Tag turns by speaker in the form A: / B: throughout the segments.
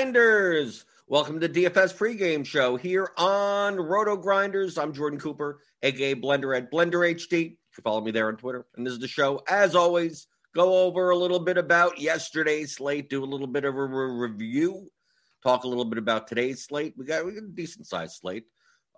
A: Grinders. Welcome to DFS pregame show here on Roto Grinders. I'm Jordan Cooper, aka Blender at Blender HD. You can follow me there on Twitter. And this is the show, as always, go over a little bit about yesterday's slate, do a little bit of a re- review, talk a little bit about today's slate. We got, we got a decent sized slate.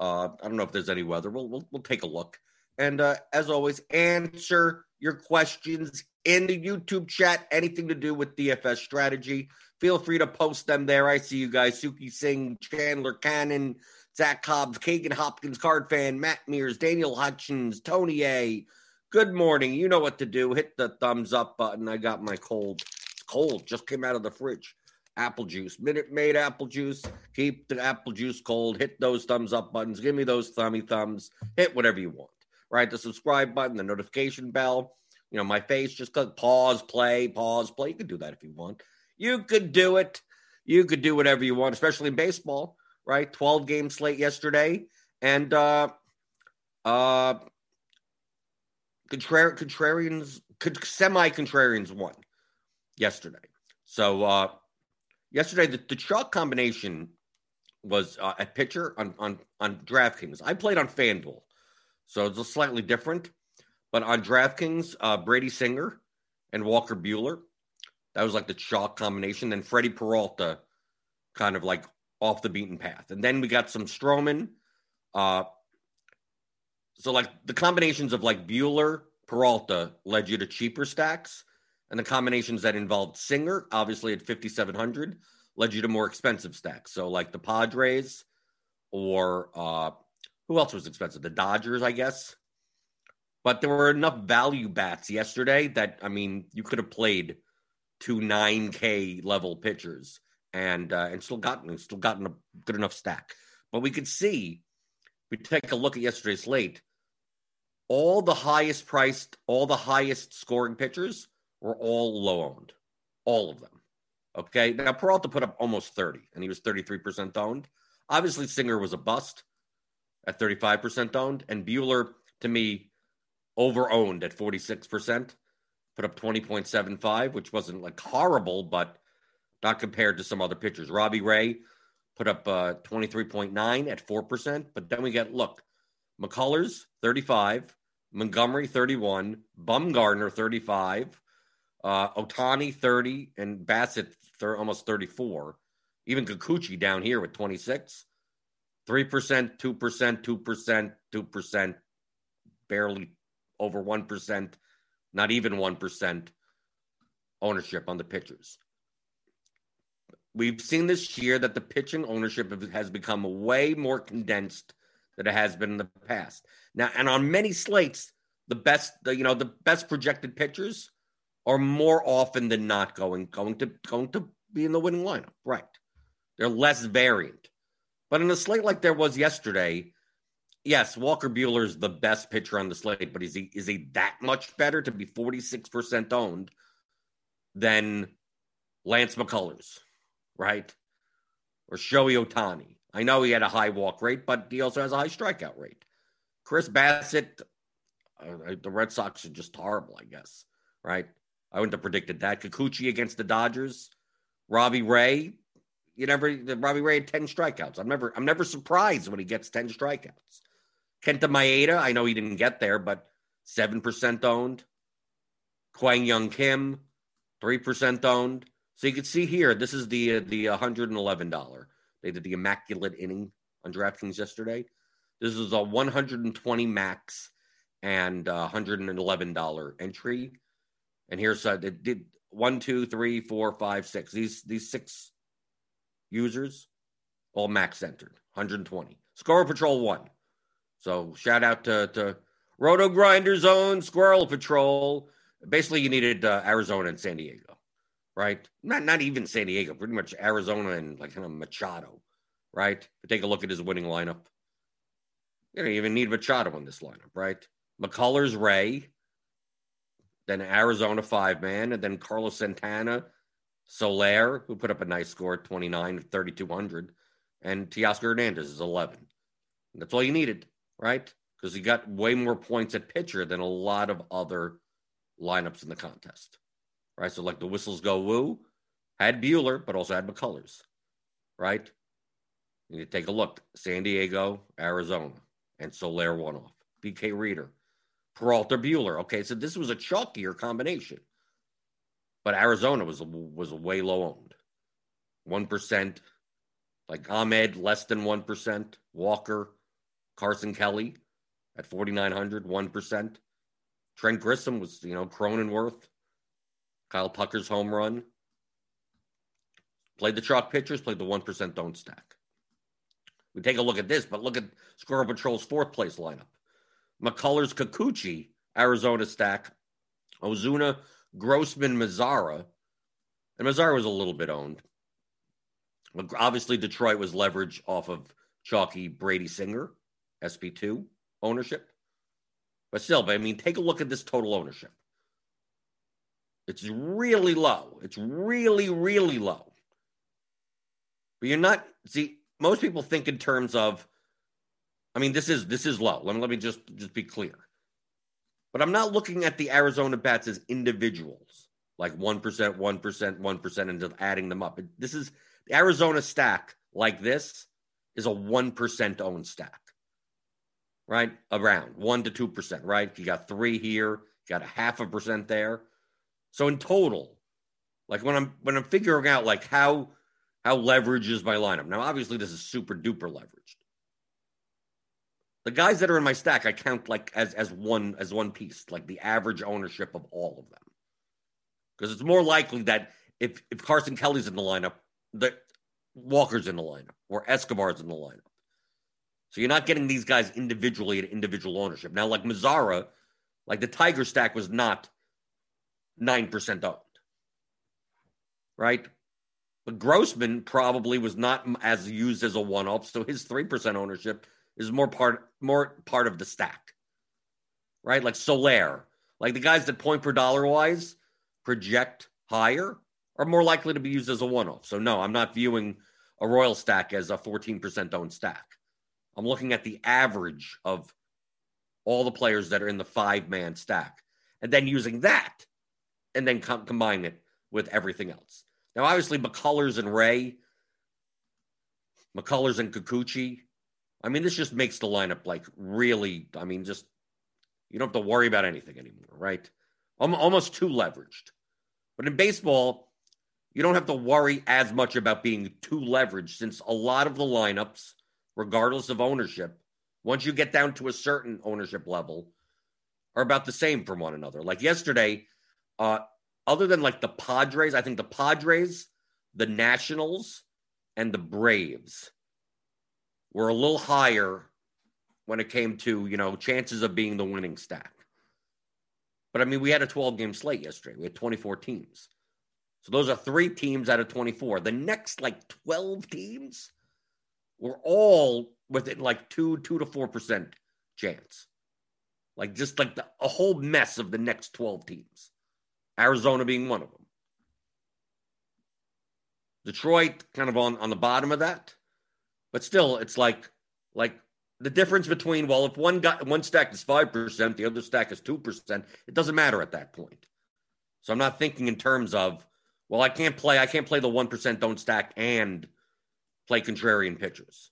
A: Uh, I don't know if there's any weather. We'll, we'll, we'll take a look. And uh, as always, answer your questions in the YouTube chat, anything to do with DFS strategy. Feel free to post them there. I see you guys Suki Singh, Chandler Cannon, Zach Cobbs, Kagan Hopkins, Card Fan, Matt Mears, Daniel Hutchins, Tony A. Good morning. You know what to do. Hit the thumbs up button. I got my cold. It's cold. Just came out of the fridge. Apple juice, Minute Maid apple juice. Keep the apple juice cold. Hit those thumbs up buttons. Give me those thummy thumbs. Hit whatever you want. Right? The subscribe button, the notification bell you know, my face, just click pause, play, pause, play. You could do that if you want. You could do it. You could do whatever you want, especially in baseball, right? 12 game slate yesterday. And uh uh contrari- contrarians semi contrarians won yesterday. So uh yesterday the, the chalk combination was uh, pitcher on on on DraftKings. I played on FanDuel. So it's a slightly different. But on DraftKings, uh, Brady Singer and Walker Buehler, that was like the chalk combination. Then Freddie Peralta, kind of like off the beaten path. And then we got some Stroman. Uh, so like the combinations of like Buehler, Peralta led you to cheaper stacks, and the combinations that involved Singer, obviously at 5700, led you to more expensive stacks. So like the Padres, or uh, who else was expensive? The Dodgers, I guess. But there were enough value bats yesterday that I mean, you could have played two nine K level pitchers and uh, and still gotten still gotten a good enough stack. But we could see, we take a look at yesterday's slate. All the highest priced, all the highest scoring pitchers were all low owned, all of them. Okay, now Peralta put up almost thirty, and he was thirty three percent owned. Obviously, Singer was a bust at thirty five percent owned, and Buehler, to me over owned at 46%, put up 20.75, which wasn't like horrible, but not compared to some other pitchers. Robbie Ray put up uh, 23.9 at 4%. But then we get, look, McCullers, 35, Montgomery, 31, Bumgarner, 35, uh, Ohtani, 30, and Bassitt, thir- almost 34. Even Kikuchi down here with 26. 3%, 2%, 2%, 2%, barely over 1%, not even 1% ownership on the pitchers. We've seen this year that the pitching ownership has become way more condensed than it has been in the past. Now, and on many slates, the best, the, you know, the best projected pitchers are more often than not going going to going to be in the winning lineup. Right? They're less variant. But in a slate like there was yesterday, yes, Walker Buehler is the best pitcher on the slate, but is he is he that much better to be 46% owned than Lance McCullers, right? Or Shohei Ohtani? I know he had a high walk rate, but he also has a high strikeout rate. Chris Bassitt, uh, the Red Sox are just horrible, I guess, right? I wouldn't have predicted that. Kikuchi against the Dodgers, Robbie Ray, you never Robbie Ray had 10 strikeouts. I'm never I'm never surprised when he gets 10 strikeouts. Kenta Maeda, I know he didn't get there, but 7% owned. Kwang Hyun Kim, 3% owned. So you can see here, this is the the $111. They did the immaculate inning on DraftKings yesterday. This is a 120 max and uh, $111 entry. And here's uh, it did one, two, three, four, five, six. These these six users all max entered, 120. Score Patrol one. So shout out to, to Roto Grinder Zone, Squirrel Patrol. Basically, you needed uh, Arizona and San Diego, right? Not not even San Diego, pretty much Arizona and like kind of Machado, right? But take a look at his winning lineup. You don't even need Machado in this lineup, right? McCullers, Ray, then Arizona five man, and then Carlos Santana, Soler, who put up a nice score at 29, 3,200, and Teoscar Hernandez is 11. That's all you needed right? Because he got way more points at pitcher than a lot of other lineups in the contest, right? So, like the whistles go woo, had Buehler, but also had McCullers. right? You take a look. San Diego, Arizona, and Soler one off. BK Reader, Peralta Buehler. Okay, so this was a chalkier combination. But Arizona was was way low owned. One percent, like Ahmed, less than one percent. Walker, Carson Kelly at 4,900, 1%. Trent Grisham was, you know, Cronenworth, Kyle Tucker's home run. Played the chalk pitchers, played the 1% don't stack. We take a look at this, but look at Squirrel Patrol's fourth place lineup. McCullers Kikuchi, Arizona stack. Ozuna, Grossman, Mazara. And Mazara was a little bit owned. Obviously, Detroit was leveraged off of chalky Brady Singer, SP2 ownership. But still, but I mean, take a look at this total ownership. It's really low. It's really, really low. But you're not see, most people think in terms of I mean, this is this is low. Let me let me just just be clear. But I'm not looking at the Arizona bats as individuals, like 1%, 1%, 1%, and just adding them up. This is the Arizona stack like this is a 1% owned stack right? Around one to two percent, right? You got three here, you got a half a percent there. So in total, like when I'm when I'm figuring out like how how leverage is my lineup. Now, obviously, this is super duper leveraged. The guys that are in my stack, I count like as as one as one piece, like the average ownership of all of them. Because it's more likely that if if Carson Kelly's in the lineup, that Walker's in the lineup or Escobar's in the lineup. So you're not getting these guys individually at individual ownership. Now, like Mazara, like the Tiger stack was not 9% owned. Right? But Grossman probably was not as used as a one-off, so his 3% ownership is more part more part of the stack. Right? Like Soler. Like the guys that point per dollar wise project higher are more likely to be used as a one-off. So no, I'm not viewing a Royal stack as a 14% owned stack. I'm looking at the average of all the players that are in the five man stack and then using that and then com- combine it with everything else. Now, obviously, McCullers and Ray, McCullers and Kikuchi. I mean, this just makes the lineup like really, I mean, just you don't have to worry about anything anymore, right? I'm almost too leveraged. But in baseball, you don't have to worry as much about being too leveraged since a lot of the lineups regardless of ownership, once you get down to a certain ownership level, are about the same from one another. Like yesterday, uh, other than like the Padres, I think the Padres, the Nationals, and the Braves were a little higher when it came to, you know, chances of being the winning stack. But I mean, we had a 12 game slate yesterday. We had 24 teams. So those are three teams out of 24. The next like 12 teams were all within like two, two to four percent chance. Like just like the, a whole mess of the next 12 teams. Arizona being one of them. Detroit kind of on, on the bottom of that. But still, it's like like the difference between well, if one got one stack is five percent, the other stack is two percent, it doesn't matter at that point. So I'm not thinking in terms of, well, I can't play, I can't play the one percent don't stack and play contrarian pitchers.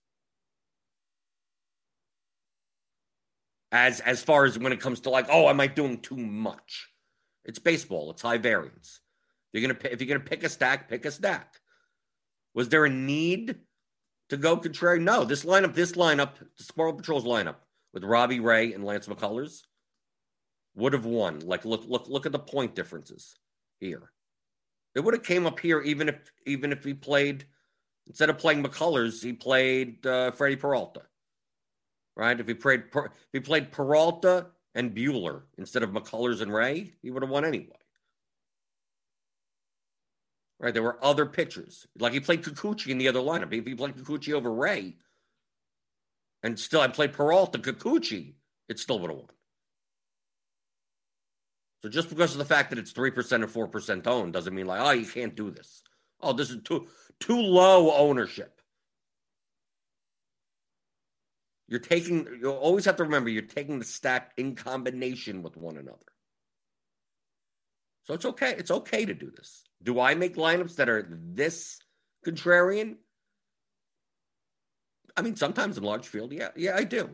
A: As as far as when it comes to like, oh, am I doing too much? It's baseball. It's high variance. You're gonna if you're gonna pick a stack, pick a stack. Was there a need to go contrary? No. This lineup, this lineup, the Squirrel Patrol's lineup with Robbie Ray and Lance McCullers would have won. Like look look look at the point differences here. It would have came up here even if even if he played Instead of playing McCullers, he played uh, Freddie Peralta. Right? If he played if he played Peralta and Buehler instead of McCullers and Ray, he would have won anyway. Right? There were other pitchers. Like he played Kikuchi in the other lineup. If he played Kikuchi over Ray, and still I played Peralta Kikuchi, it still would have won. So just because of the fact that it's three percent or four percent owned doesn't mean like, oh, you can't do this. Oh, this is too too low ownership. You're taking, you'll always have to remember you're taking the stack in combination with one another. So it's okay. It's okay to do this. Do I make lineups that are this contrarian? I mean, sometimes in large field, yeah, yeah, I do.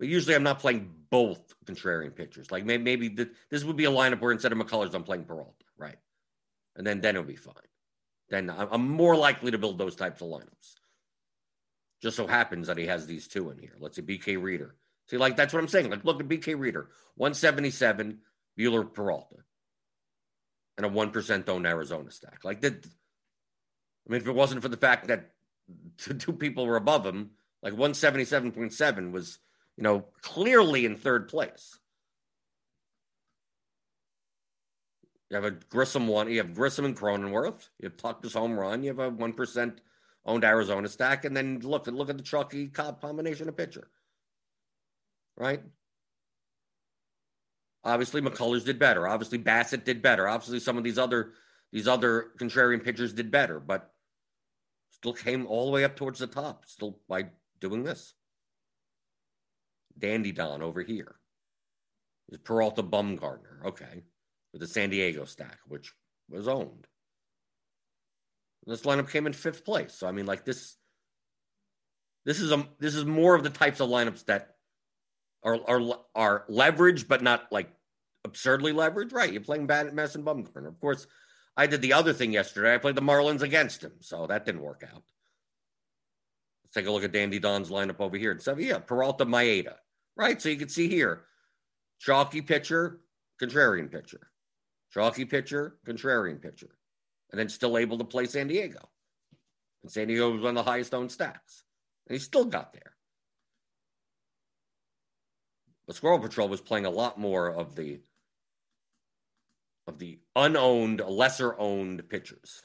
A: But usually, I'm not playing both contrarian pitchers. Like maybe, the, this would be a lineup where instead of McCullers, I'm playing Peralta, right? And then then it'll be fine. Then I'm more likely to build those types of lineups. Just so happens that he has these two in here. Let's see, BK Reader. See, like that's what I'm saying. Like, look at BK Reader, 177, Buehler Peralta, and a one percent owned Arizona stack. Like that. I mean, if it wasn't for the fact that two people were above him, like 177.7 was, you know, clearly in third place. You have a Grisham one. You have Grisham and Cronenworth. You have Tucker's home run. You have a one percent owned Arizona stack, and then look at look at the Chalky Cobb combination of pitcher. Right. Obviously, McCullers did better. Obviously, Bassitt did better. Obviously, some of these other these other contrarian pitchers did better, but still came all the way up towards the top, still by doing this. Dandy Don over here is Peralta Bumgarner. Okay with the San Diego stack, which was owned. This lineup came in fifth place. So I mean, like this, this is a this is more of the types of lineups that are are are leveraged, but not like absurdly leveraged. Right? You're playing bad at Mess and Bumgarner. Of course, I did the other thing yesterday. I played the Marlins against him, so that didn't work out. Let's take a look at Dandy Don's lineup over here. So yeah, Peralta Maeda. Right? So you can see here, chalky pitcher, contrarian pitcher. Chalky pitcher, contrarian pitcher, and then still able to play San Diego. And San Diego was one of the highest owned stacks. And he still got there. But Squirrel Patrol was playing a lot more of the of the unowned, lesser owned pitchers.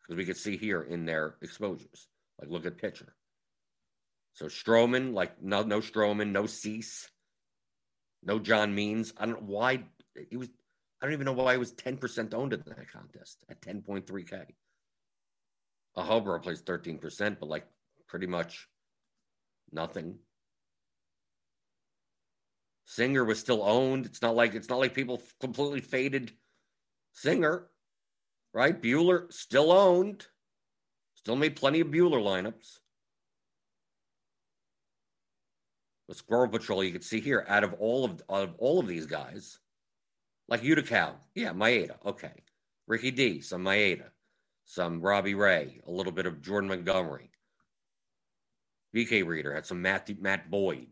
A: Because we could see here in their exposures. Like look at pitcher. So Stroman, like no no Stroman, no Cease, no John Means. I don't know why he was I don't even know why he was 10% owned in that contest at 10.3K. A Hobro plays 13%, but like pretty much nothing. Singer was still owned. It's not like it's not like people completely faded Singer, right? Buehler still owned. Still made plenty of Buehler lineups. The Squirrel Patrol, you can see here, out of all of out of all of these guys, like Utica, yeah, Maeda, okay. Ricky D, some Maeda, some Robbie Ray, a little bit of Jordan Montgomery. BK Reader had some Matt, Matt Boyd.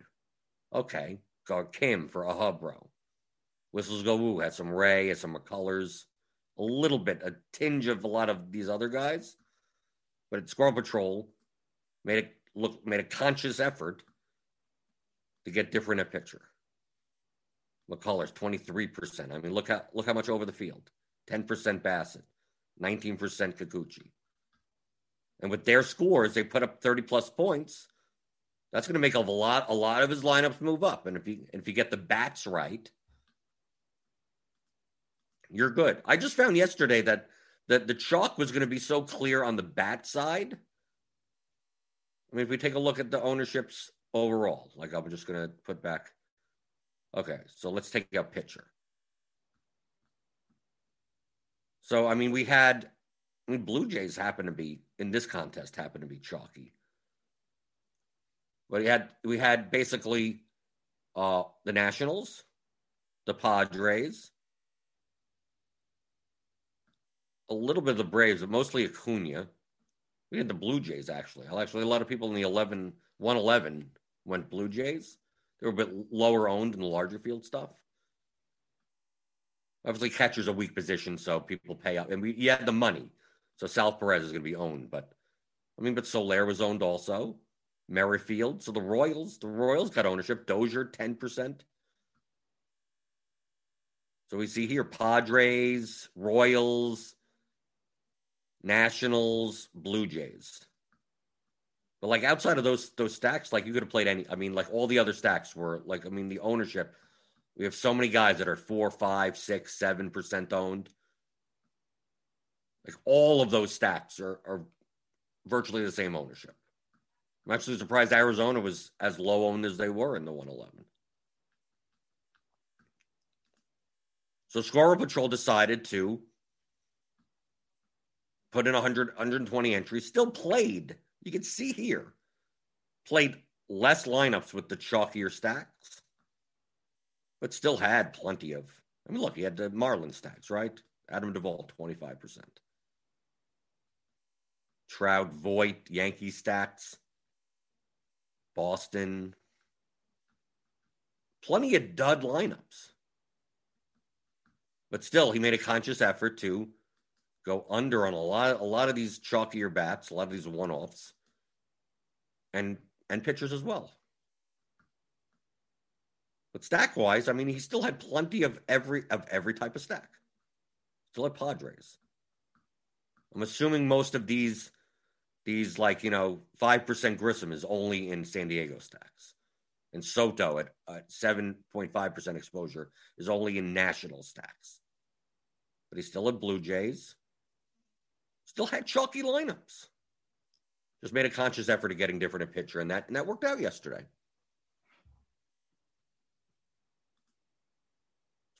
A: Okay. Got Kim for a hub row. Whistles Go Woo had some Ray, had some McCullers, a little bit, a tinge of a lot of these other guys. But Squirrel Patrol made it look made a conscious effort to get different a picture. McCullers, 23%. I mean, look how look how much over the field. 10% Bassitt, 19% Kikuchi. And with their scores, they put up 30 plus points. That's going to make a lot a lot of his lineups move up. And if you if you get the bats right, you're good. I just found yesterday that that the chalk was going to be so clear on the bat side. I mean, if we take a look at the ownerships overall, like I'm just going to put back Okay, so let's take a pitcher. So I mean, we had, I mean, Blue Jays happen to be in this contest happen to be chalky, but we had we had basically uh, the Nationals, the Padres, a little bit of the Braves, but mostly Acuna. We had the Blue Jays actually. Actually, a lot of people in the 11, 111 went Blue Jays. They were a bit lower owned in the larger field stuff. Obviously, catcher's a weak position, so people pay up. And we had the money. So South Perez is going to be owned. But I mean, but Soler was owned also. Merrifield. So the Royals, the Royals got ownership. Dozier, 10%. So we see here Padres, Royals, Nationals, Blue Jays. But like outside of those those stacks, like you could have played any. I mean, like all the other stacks were like. I mean, the ownership. We have so many guys that are four, five, six, seven percent owned. Like all of those stacks are, are virtually the same ownership. I'm actually surprised Arizona was as low owned as they were in the 111. So Squirrel Patrol decided to put in 100, 120 entries, still played You can see here, played less lineups with the chalkier stacks, but still had plenty of. I mean, look, he had the Marlin stacks, right? Adam Duvall, 25%. Trout, Voit, Yankee stats, Boston. Plenty of dud lineups. But still, he made a conscious effort to go under on a lot, a lot of these chalkier bats, a lot of these one-offs, and and pitchers as well. But stack wise, I mean, he still had plenty of every of every type of stack. Still had Padres. I'm assuming most of these these like you know five percent Grisham is only in San Diego stacks, and Soto at, at seven point five percent exposure is only in national stacks. But he still had Blue Jays. Still had chalky lineups. Just made a conscious effort of getting different at pitcher, and that and that worked out yesterday.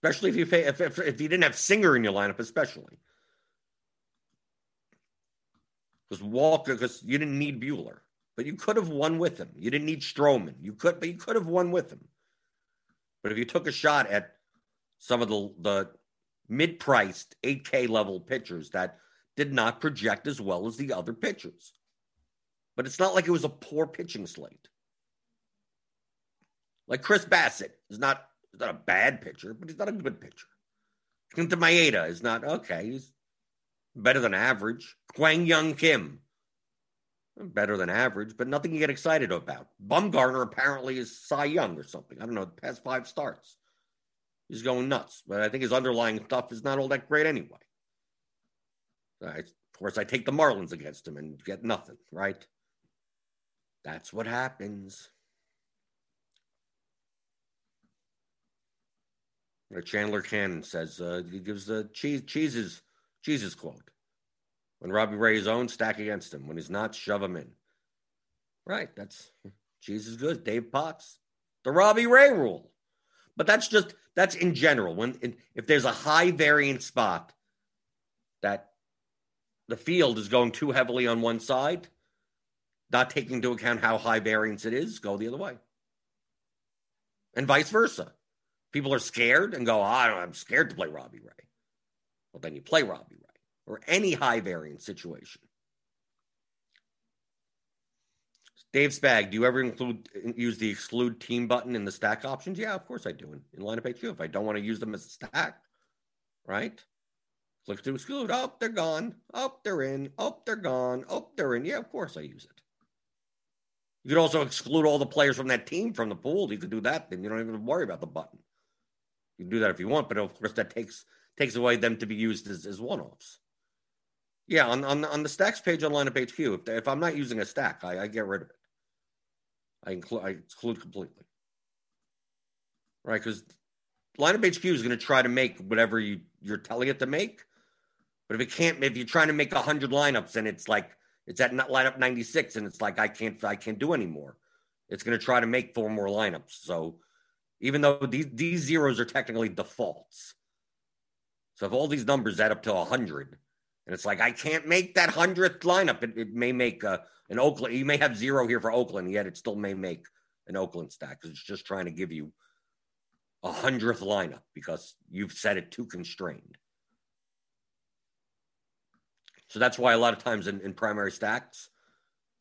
A: Especially if you if, if, if you didn't have Singer in your lineup, especially because Walker because you didn't need Buehler, but you could have won with him. You didn't need Stroman. You could, but you could have won with him. But if you took a shot at some of the the mid-priced 8K level pitchers that did not project as well as the other pitchers. But it's not like it was a poor pitching slate. Like Chris Bassitt is not, is not a bad pitcher, but he's not a good pitcher. Kenta Maeda is not okay. He's better than average. Kwang Hyun Kim, better than average, but nothing you get excited about. Bumgarner apparently is Cy Young or something. I don't know. The past five starts, he's going nuts. But I think his underlying stuff is not all that great anyway. I, of course, I take the Marlins against him and get nothing, right? That's what happens. Chandler Cannon says uh, he gives the cheese cheeses quote. When Robbie Ray is owned, stack against him. When he's not, shove him in. Right. That's cheese is good. Dave Potts. The Robbie Ray rule. But that's just that's in general. When in, if there's a high variance spot that the field is going too heavily on one side, not taking into account how high variance it is, go the other way. And vice versa. People are scared and go, oh, I'm scared to play Robbie Ray. Well, then you play Robbie Ray or any high variance situation. Dave Spag, do you ever include use the exclude team button in the stack options? Yeah, of course I do in, in lineup HQ. If I don't want to use them as a stack, right? Click to exclude. Oh, they're gone. Oh, they're in. Oh, they're gone. Oh, they're in. Yeah, of course I use it. You could also exclude all the players from that team from the pool. You could do that, then you don't even worry about the button. You can do that if you want, but of course that takes takes away them to be used as, as one offs. Yeah, on, on on the stacks page on lineup HQ, if, if I'm not using a stack, I, I get rid of it. I include I exclude completely. Right, because lineup HQ is going to try to make whatever you, you're telling it to make but if it can't, if you're trying to make hundred lineups and it's like it's at lineup 96 and it's like I can't I can't do anymore, it's going to try to make four more lineups. So even though these these zeros are technically defaults, so if all these numbers add up to hundred, and it's like I can't make that hundredth lineup, it, it may make a, an Oakland. You may have zero here for Oakland, yet it still may make an Oakland stack because it's just trying to give you a hundredth lineup because you've set it too constrained. So that's why a lot of times in, in primary stacks,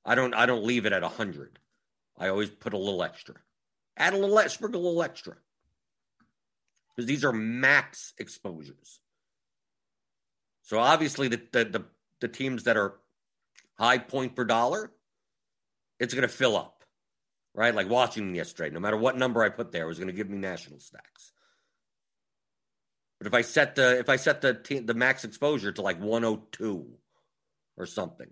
A: I don't I don't leave it at hundred. I always put a little extra. Add a little sprinkle a little extra. Because these are max exposures. So obviously the, the the the teams that are high point per dollar, it's gonna fill up. Right? Like Washington yesterday, no matter what number I put there, was gonna give me national stacks. But if I set the if I set the t- the max exposure to like 102 or something,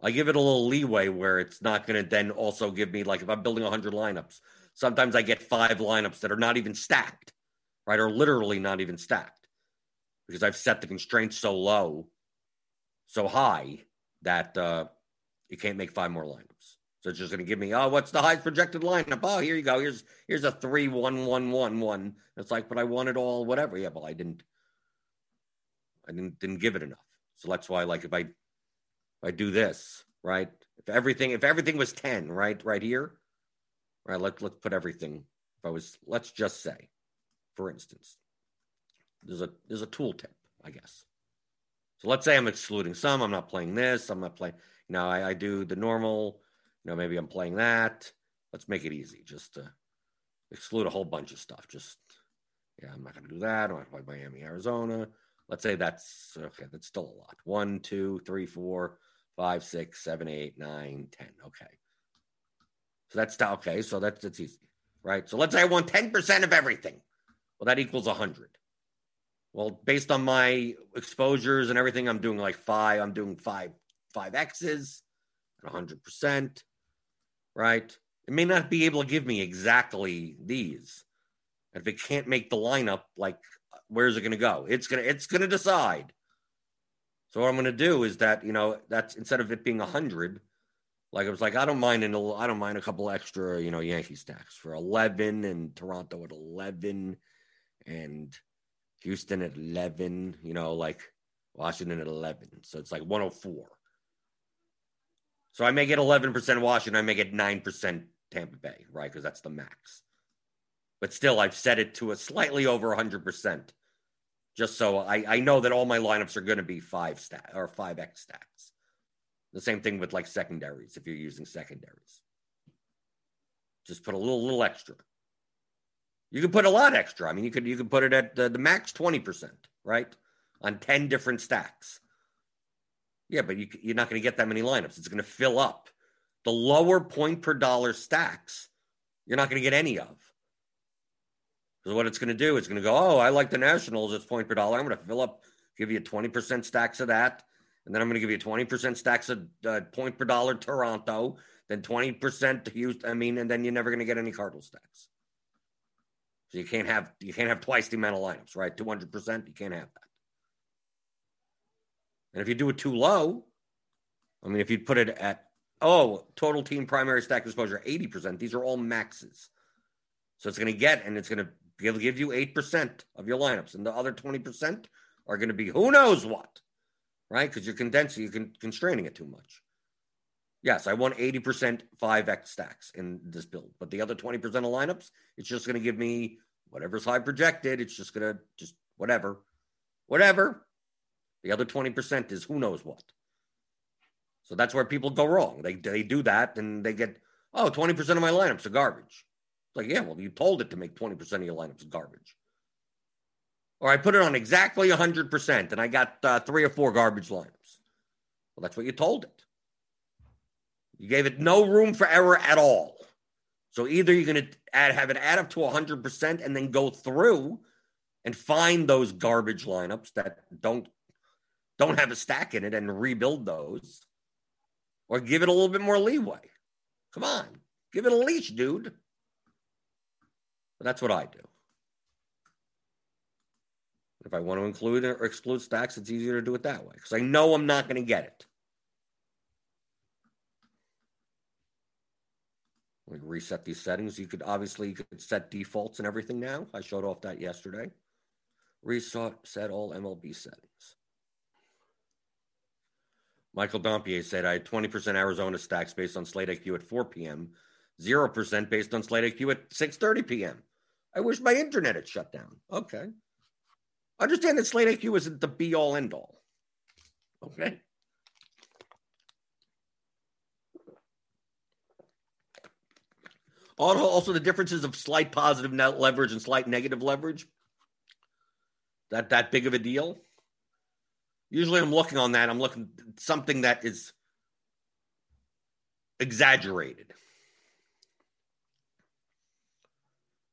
A: I give it a little leeway where it's not going to then also give me like if I'm building 100 lineups, sometimes I get five lineups that are not even stacked, right? Or literally not even stacked because I've set the constraints so low, so high that uh, you can't make five more lineups. So it's just going to give me, oh, what's the highest projected lineup? Oh, here you go. Here's here's a three one one one one. It's like, but I wanted all whatever. Yeah, but I didn't. I didn't didn't give it enough. So that's why, like, if I if I do this right? If everything if everything was 10, right? Right here. Right, let, let's put everything. If I was, let's just say, for instance, there's a there's a tooltip, I guess. So let's say I'm excluding some. I'm not playing this. I'm not playing. You know, I, I do the normal. Know, maybe I'm playing that. Let's make it easy. Just to exclude a whole bunch of stuff. Just yeah, I'm not going to do that. I'm going to play Miami, Arizona. Let's say that's okay. That's still a lot. One, two, three, four, five, six, seven, eight, nine, ten. Okay. So that's okay. So that's that's easy, right? So let's say I want ten percent of everything. Well, that equals hundred. Well, based on my exposures and everything, I'm doing like five. I'm doing five five X's at hundred percent, right? It may not be able to give me exactly these. And if it can't make the lineup, like where's it going to go? It's gonna it's gonna decide. So what I'm going to do is that you know that's instead of it being a hundred, like I was like I don't mind an I don't mind a couple extra you know Yankee stacks for eleven and Toronto at eleven and Houston at eleven. You know like Washington at eleven. So it's like 104. So I may get 11% Washington. I may get 9% Tampa Bay, right? Because that's the max. But still, I've set it to a slightly over 100%, just so I, I know that all my lineups are going to be five stat or five X stacks. The same thing with like secondaries if you're using secondaries. Just put a little little extra. You could put a lot extra. I mean, you could you could put it at the, the max 20%, right? On 10 different stacks. Yeah, but you, you're not going to get that many lineups. It's going to fill up. The lower point per dollar stacks, you're not going to get any of. Because what it's going to do, it's going to go, oh, I like the Nationals. It's point per dollar. I'm going to fill up, give you 20% stacks of that. And then I'm going to give you 20% stacks of uh, point per dollar Toronto, then 20% to Houston. I mean, and then you're never going to get any Cardinal stacks. So you can't have you can't have twice the amount of lineups, right? 200%, you can't have that. And if you do it too low, I mean, if you put it at, oh, total team primary stack exposure, 80%, these are all maxes. So it's going to get, and it's going to He'll give you 8% of your lineups, and the other 20% are going to be who knows what, right? Because you're condensing, you're constraining it too much. Yes, I want 80% 5x stacks in this build, but the other 20% of lineups, it's just going to give me whatever's high projected. It's just going to just whatever, whatever. The other 20% is who knows what. So that's where people go wrong. They, they do that and they get, oh, 20% of my lineups are garbage. It's like, yeah, well, you told it to make 20% of your lineups garbage. Or I put it on exactly 100% and I got uh, three or four garbage lineups. Well, that's what you told it. You gave it no room for error at all. So either you're going to have it add up to 100% and then go through and find those garbage lineups that don't don't have a stack in it and rebuild those or give it a little bit more leeway. Come on. Give it a leash, dude. But that's what I do. If I want to include or exclude stacks, it's easier to do it that way because I know I'm not going to get it. We reset these settings. You could obviously you could set defaults and everything now. I showed off that yesterday. Reset set all MLB settings. Michael Dompier said I had 20% Arizona stacks based on Slate IQ at 4 p.m. 0% based on Slate IQ at 6.30 p.m. I wish my internet had shut down. Okay. Understand that Slate IQ isn't the be all end all. Okay. Also, also the differences of slight positive net leverage and slight negative leverage. That that big of a deal? Usually, I'm looking on that. I'm looking something that is exaggerated.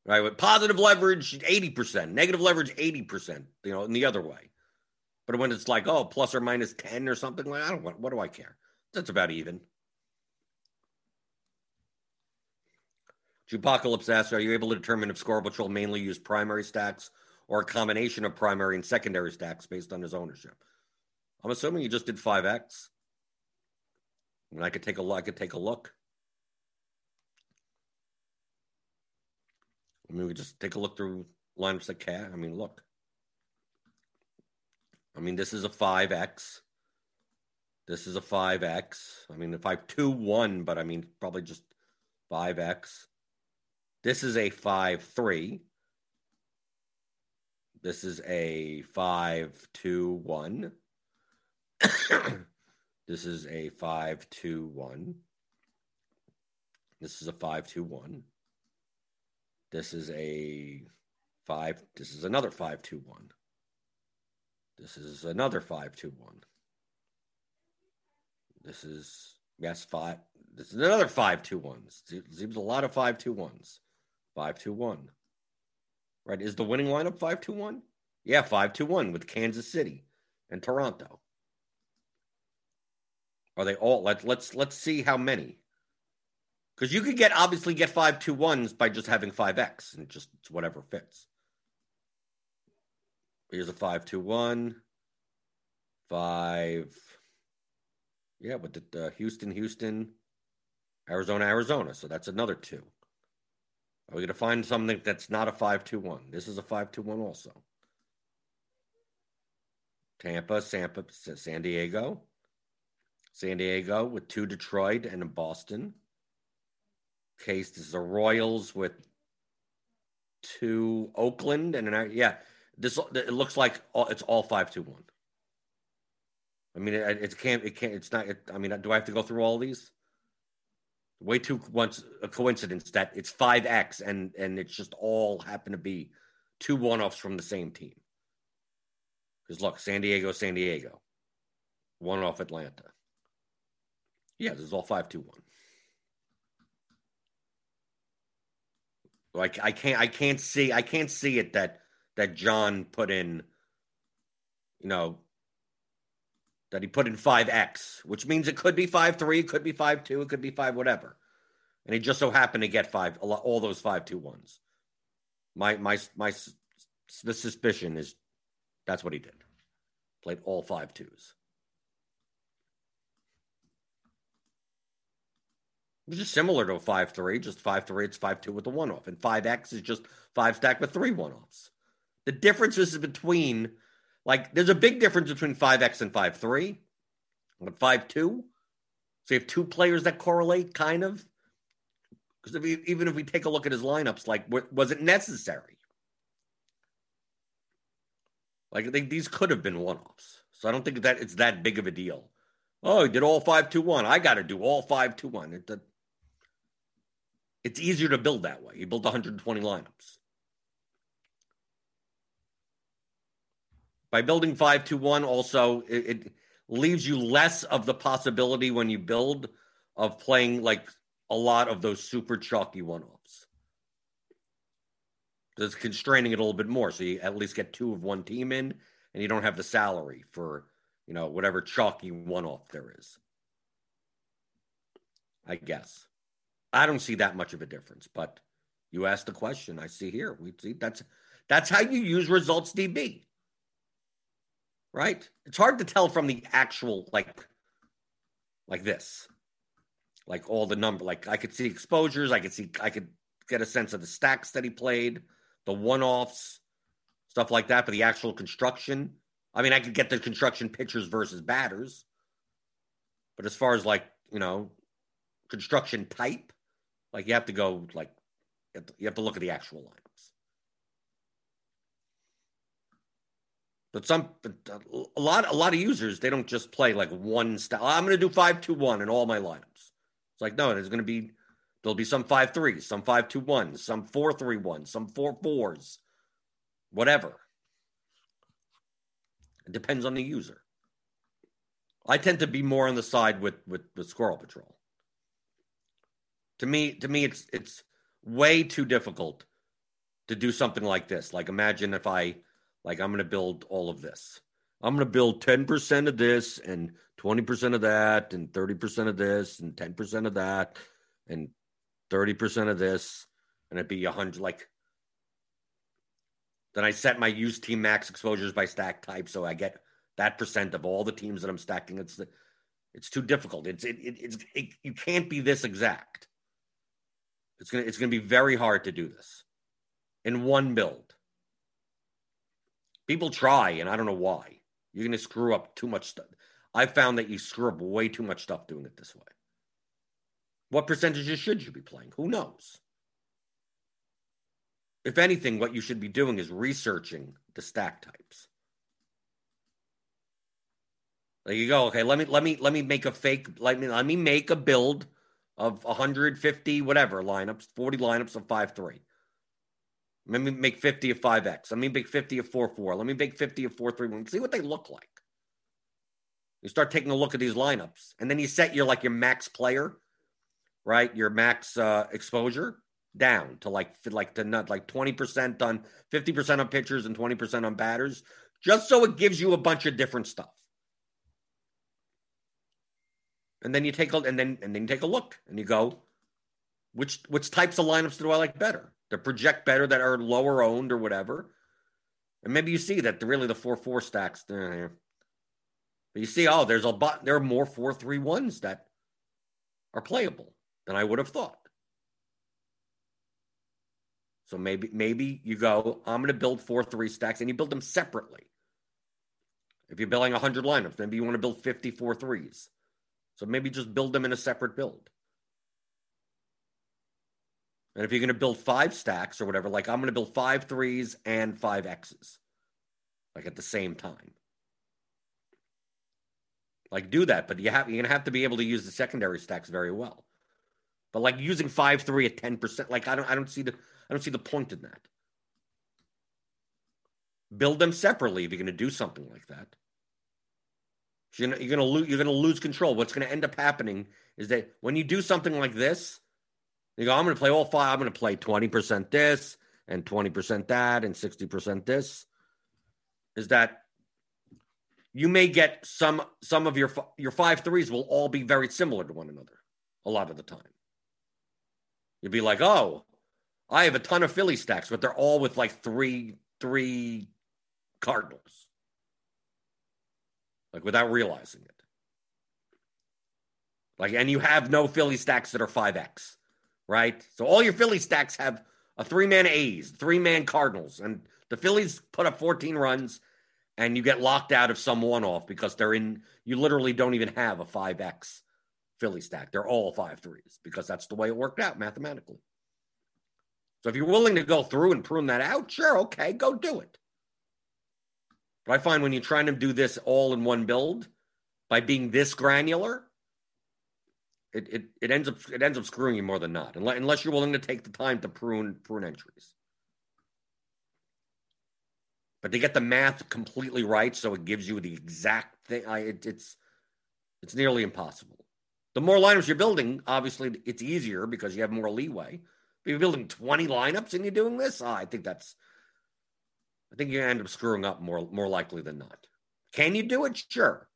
A: right? With positive leverage, 80%, negative leverage, 80%, you know, in the other way. But when it's like, oh, plus or minus 10 or something, like I don't want, what do I care? That's about even. Jupocalypse asks, are you able to determine if Scorable will mainly use primary stacks or a combination of primary and secondary stacks based on his ownership? I'm assuming you just did 5X. I mean, I could take a look. I could take a look. I mean, we just take a look through lineups that cat. I mean, look. I mean, this is a 5X. This is a 5x. I mean, if I 2 1, but I mean, probably just 5x. This is a 5 3. This is a 5 2 1. this is a 5 2 1. This is a 5 2 1. This is a 5. This is another 5 2 1. This is another 5 2 1. This is, yes, 5. This is another 5 2 1s. Seems a lot of 5 2 1s. 5 2 1. Right. Is the winning lineup 5 2 1? Yeah, 5 2 1 with Kansas City and Toronto. Are they all? Let, let's let's see how many. Because you could get obviously get five two ones by just having five X and just whatever fits. Here's a five two one. Five. Yeah, but the uh, Houston, Houston, Arizona, Arizona. So that's another two. Are we going to find something that's not a five two one? This is a five two one also. Tampa, Sampa, San Diego, San Diego with two Detroit and a Boston. Case is the Royals with two Oakland and an yeah. This it looks like it's all, it's all five two one. I mean, it, it, can't. It can't. It's not. It, I mean, do I have to go through all these? Way too once a coincidence that it's five X and and it's just all happen to be two one offs from the same team. Because look, San Diego, San Diego, one off Atlanta. Yeah, this is all five two one. Like I can't I can't see I can't see it that that John put in, you know, that he put in five X, which means it could be five three, it could be five two, it could be five whatever, and he just so happened to get five all those five two ones. My my my the suspicion is that's what he did. Played all five twos. Which is similar to a 5 3, just 5 3, it's 5 2 with the one off. And 5X is just 5 stack with three one offs. The difference is between, like, there's a big difference between 5X and 5 3. But 5 2, so you have two players that correlate, kind of. Because even if we take a look at his lineups, like, was it necessary? Like, they, these could have been one offs. So I don't think that it's that big of a deal. Oh, he did all 5 2 1. I got to do all 5 2 1. It, it's easier to build that way. You build 120 lineups. By building 5 to 1, also, it, it leaves you less of the possibility when you build of playing like a lot of those super chalky one offs. It's constraining it a little bit more. So you at least get two of one team in, and you don't have the salary for, you know, whatever chalky one off there is. I guess. I don't see that much of a difference, but you asked the question. I see here. We see that's that's how you use results DB. Right? It's hard to tell from the actual like like this. Like all the number like I could see exposures, I could see I could get a sense of the stacks that he played, the one-offs, stuff like that, but the actual construction, I mean I could get the construction pitchers versus batters. But as far as like, you know, construction type, like you have to go like you have to look at the actual lineups. But some uh, a lot a lot of users they don't just play like one style. I'm going to do five two one in all my lineups. It's like no, there's going to be there'll be some five threes, some five two ones, some four three ones, some four fours, whatever. It depends on the user. I tend to be more on the side with with, with Squirrel Patrol. To me, to me, it's it's way too difficult to do something like this. Like imagine if I like I'm going to build all of this. I'm going to build 10% of this and 20% of that and 30% of this and 10% of that and 30% of this and it'd be 100 like then I set my use team max exposures by stack type so I get that percent of all the teams that I'm stacking. It's the it's too difficult. It's it, it it's it, you can't be this exact. It's gonna it's gonna be very hard to do this in one build. People try, and I don't know why. You're gonna screw up too much stuff. I found that you screw up way too much stuff doing it this way. What percentages should you be playing? Who knows? If anything, what you should be doing is researching the stack types. There you go. Okay, let me let me let me make a fake. Let me let me make a build of 150 whatever lineups, 40 lineups of five three. Let me make 50 of 5X. Let me make 50 of 4 4. Let me make 50 of 4 3 1. See what they look like. You start taking a look at these lineups, and then you set your like your max player, right? Your max uh, exposure down to like like to not like 20% on 50% on pitchers and 20% on batters, just so it gives you a bunch of different stuff. And then you take a and then and then you take a look and you go, which which types of lineups do I like better? That project better that are lower owned or whatever. And maybe you see that the, really the four four stacks eh, there. But you see, oh, there's a but there are more four three ones that are playable than I would have thought. So maybe maybe you go, I'm going to build four three stacks, and you build them separately. If you're building 100 lineups, maybe you want to build 54 threes. So maybe just build them in a separate build. And if you're going to build five stacks or whatever, like I'm going to build five threes and five X's, like at the same time. Like do that, but you have you're gonna have to be able to use the secondary stacks very well. But like using five three at ten percent, like I don't I don't see the I don't see the point in that. Build them separately if you're gonna do something like that. You're gonna, you're gonna lose you're gonna lose control. What's gonna end up happening is that when you do something like this, you go, I'm gonna play all five, I'm gonna play 20% this and 20% that and 60% this. Is that you may get some some of your your five threes will all be very similar to one another a lot of the time. You'd be like, oh, I have a ton of Philly stacks, but they're all with like three three Cardinals like without realizing it. Like, and you have no Philly stacks that are 5X, right? So all your Philly stacks have a three man A's, three man Cardinals, and the Phillies put up 14 runs and you get locked out of some one off because they're in, you literally don't even have a 5X Philly stack. They're all five threes because that's the way it worked out mathematically. So if you're willing to go through and prune that out, sure, okay, go do it. But I find when you're trying to do this all in one build by being this granular, it, it, it ends up it ends up screwing you more than not, unless you're willing to take the time to prune prune entries. But to get the math completely right, so it gives you the exact thing, I, it, it's it's nearly impossible. The more lineups you're building, obviously, it's easier because you have more leeway. If you're building 20 lineups and you're doing this, oh, I think that's I think you end up screwing up more more likely than not. Can you do it? Sure.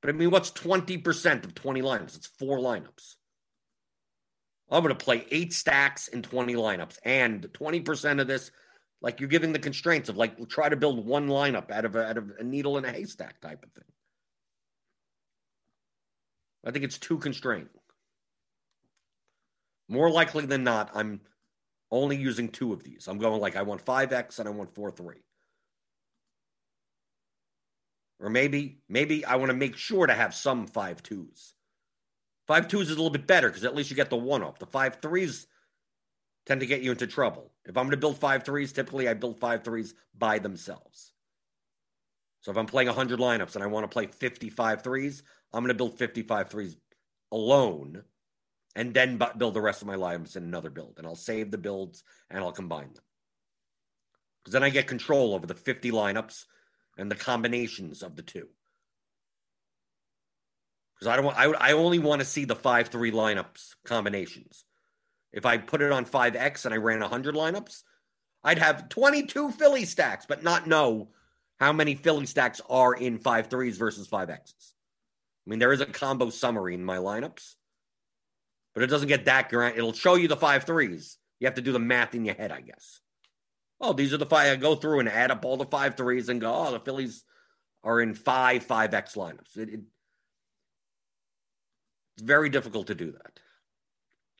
A: But I mean, what's 20% of 20 lineups? It's four lineups. I'm going to play eight stacks in 20 lineups. And 20% of this, like you're giving the constraints of like try to build one lineup out of a, out of a needle in a haystack type of thing. I think it's too constrained. More likely than not, I'm only using two of these. I'm going like I want 5x and I want 4 3. Or maybe, maybe I want to make sure to have some five twos. Five twos is a little bit better because at least you get the one off. The five threes tend to get you into trouble. If I'm going to build five threes, typically I build five threes by themselves. So if I'm playing 100 lineups and I want to play 55 threes, I'm going to build 55 threes alone and then build the rest of my lineups in another build. And I'll save the builds and I'll combine them. Because then I get control over the 50 lineups and the combinations of the two. Because I don't want, I, I only want to see the 5 3 lineups combinations. If I put it on 5X and I ran 100 lineups, I'd have 22 Philly stacks, but not know how many Philly stacks are in 5 3s versus 5Xs. I mean, there is a combo summary in my lineups but it doesn't get that grand. It'll show you the five threes. You have to do the math in your head, I guess. Oh, these are the five. I go through and add up all the five threes and go, oh, the Phillies are in five 5X lineups. It, it, it's very difficult to do that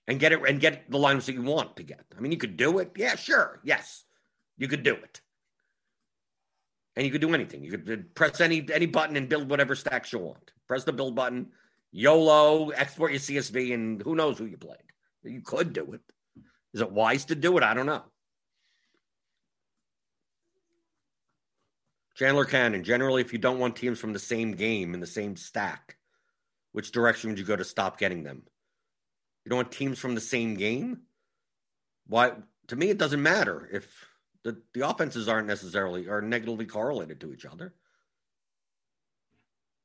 A: and get it and get the lineups that you want to get. I mean, you could do it. Yeah, sure. Yes, you could do it. And you could do anything. You could press any any button and build whatever stacks you want. Press the build button, YOLO, export your CSV, and who knows who you played. You could do it. Is it wise to do it? I don't know. Chandler Cannon. Generally, if you don't want teams from the same game in the same stack, which direction would you go to stop getting them? You don't want teams from the same game? Why? To me, it doesn't matter if the, the offenses aren't necessarily are negatively correlated to each other.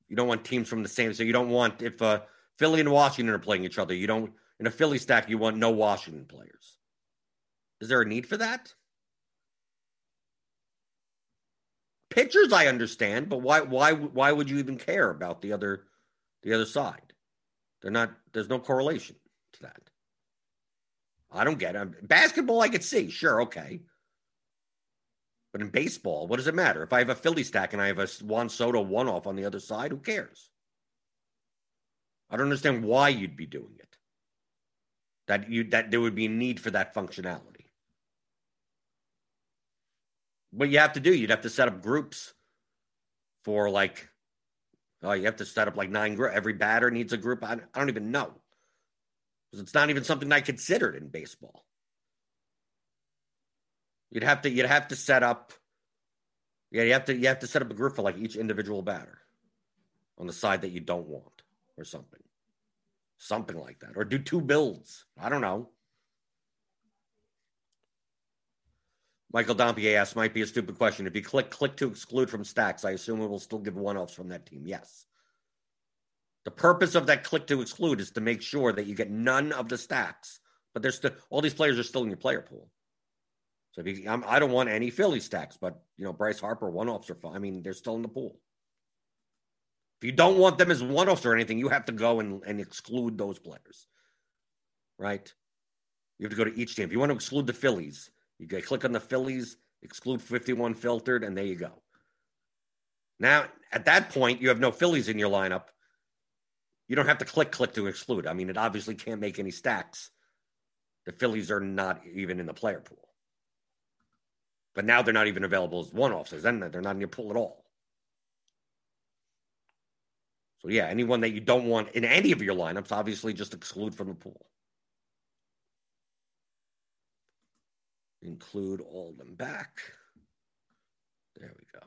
A: You don't want teams from the same. So you don't want if uh, Philly and Washington are playing each other. You don't in a Philly stack. You want no Washington players. Is there a need for that? Pitchers, I understand, but why? Why? Why would you even care about the other, the other side? They're not. There's no correlation to that. I don't get it. Basketball, I could see. Sure, okay. But in baseball, what does it matter? If I have a Philly stack and I have a Juan Soto one off on the other side, who cares? I don't understand why you'd be doing it. That you that there would be a need for that functionality. What you have to do, you'd have to set up groups for like, oh, you have to set up like nine groups. Every batter needs a group. I, I don't even know. It's not even something I considered in baseball. You'd have to you'd have to set up yeah, you have to you have to set up a group for like each individual batter on the side that you don't want or something. Something like that. Or do two builds. I don't know. Michael Dompier asks, might be a stupid question. If you click click to exclude from stacks, I assume it will still give one offs from that team. Yes. The purpose of that click to exclude is to make sure that you get none of the stacks, but there's still all these players are still in your player pool. So if you, I'm, I do not want any Philly stacks, but you know Bryce Harper one offs are fine. I mean, they're still in the pool. If you don't want them as one offs or anything, you have to go and, and exclude those players, right? You have to go to each team. If you want to exclude the Phillies, you click on the Phillies, exclude 51 filtered, and there you go. Now, at that point, you have no Phillies in your lineup. You don't have to click click to exclude. I mean, it obviously can't make any stacks. The Phillies are not even in the player pool. But now they're not even available as one offs. Then they're not in your pool at all. So yeah, anyone that you don't want in any of your lineups, obviously just exclude from the pool. Include all of them back. There we go.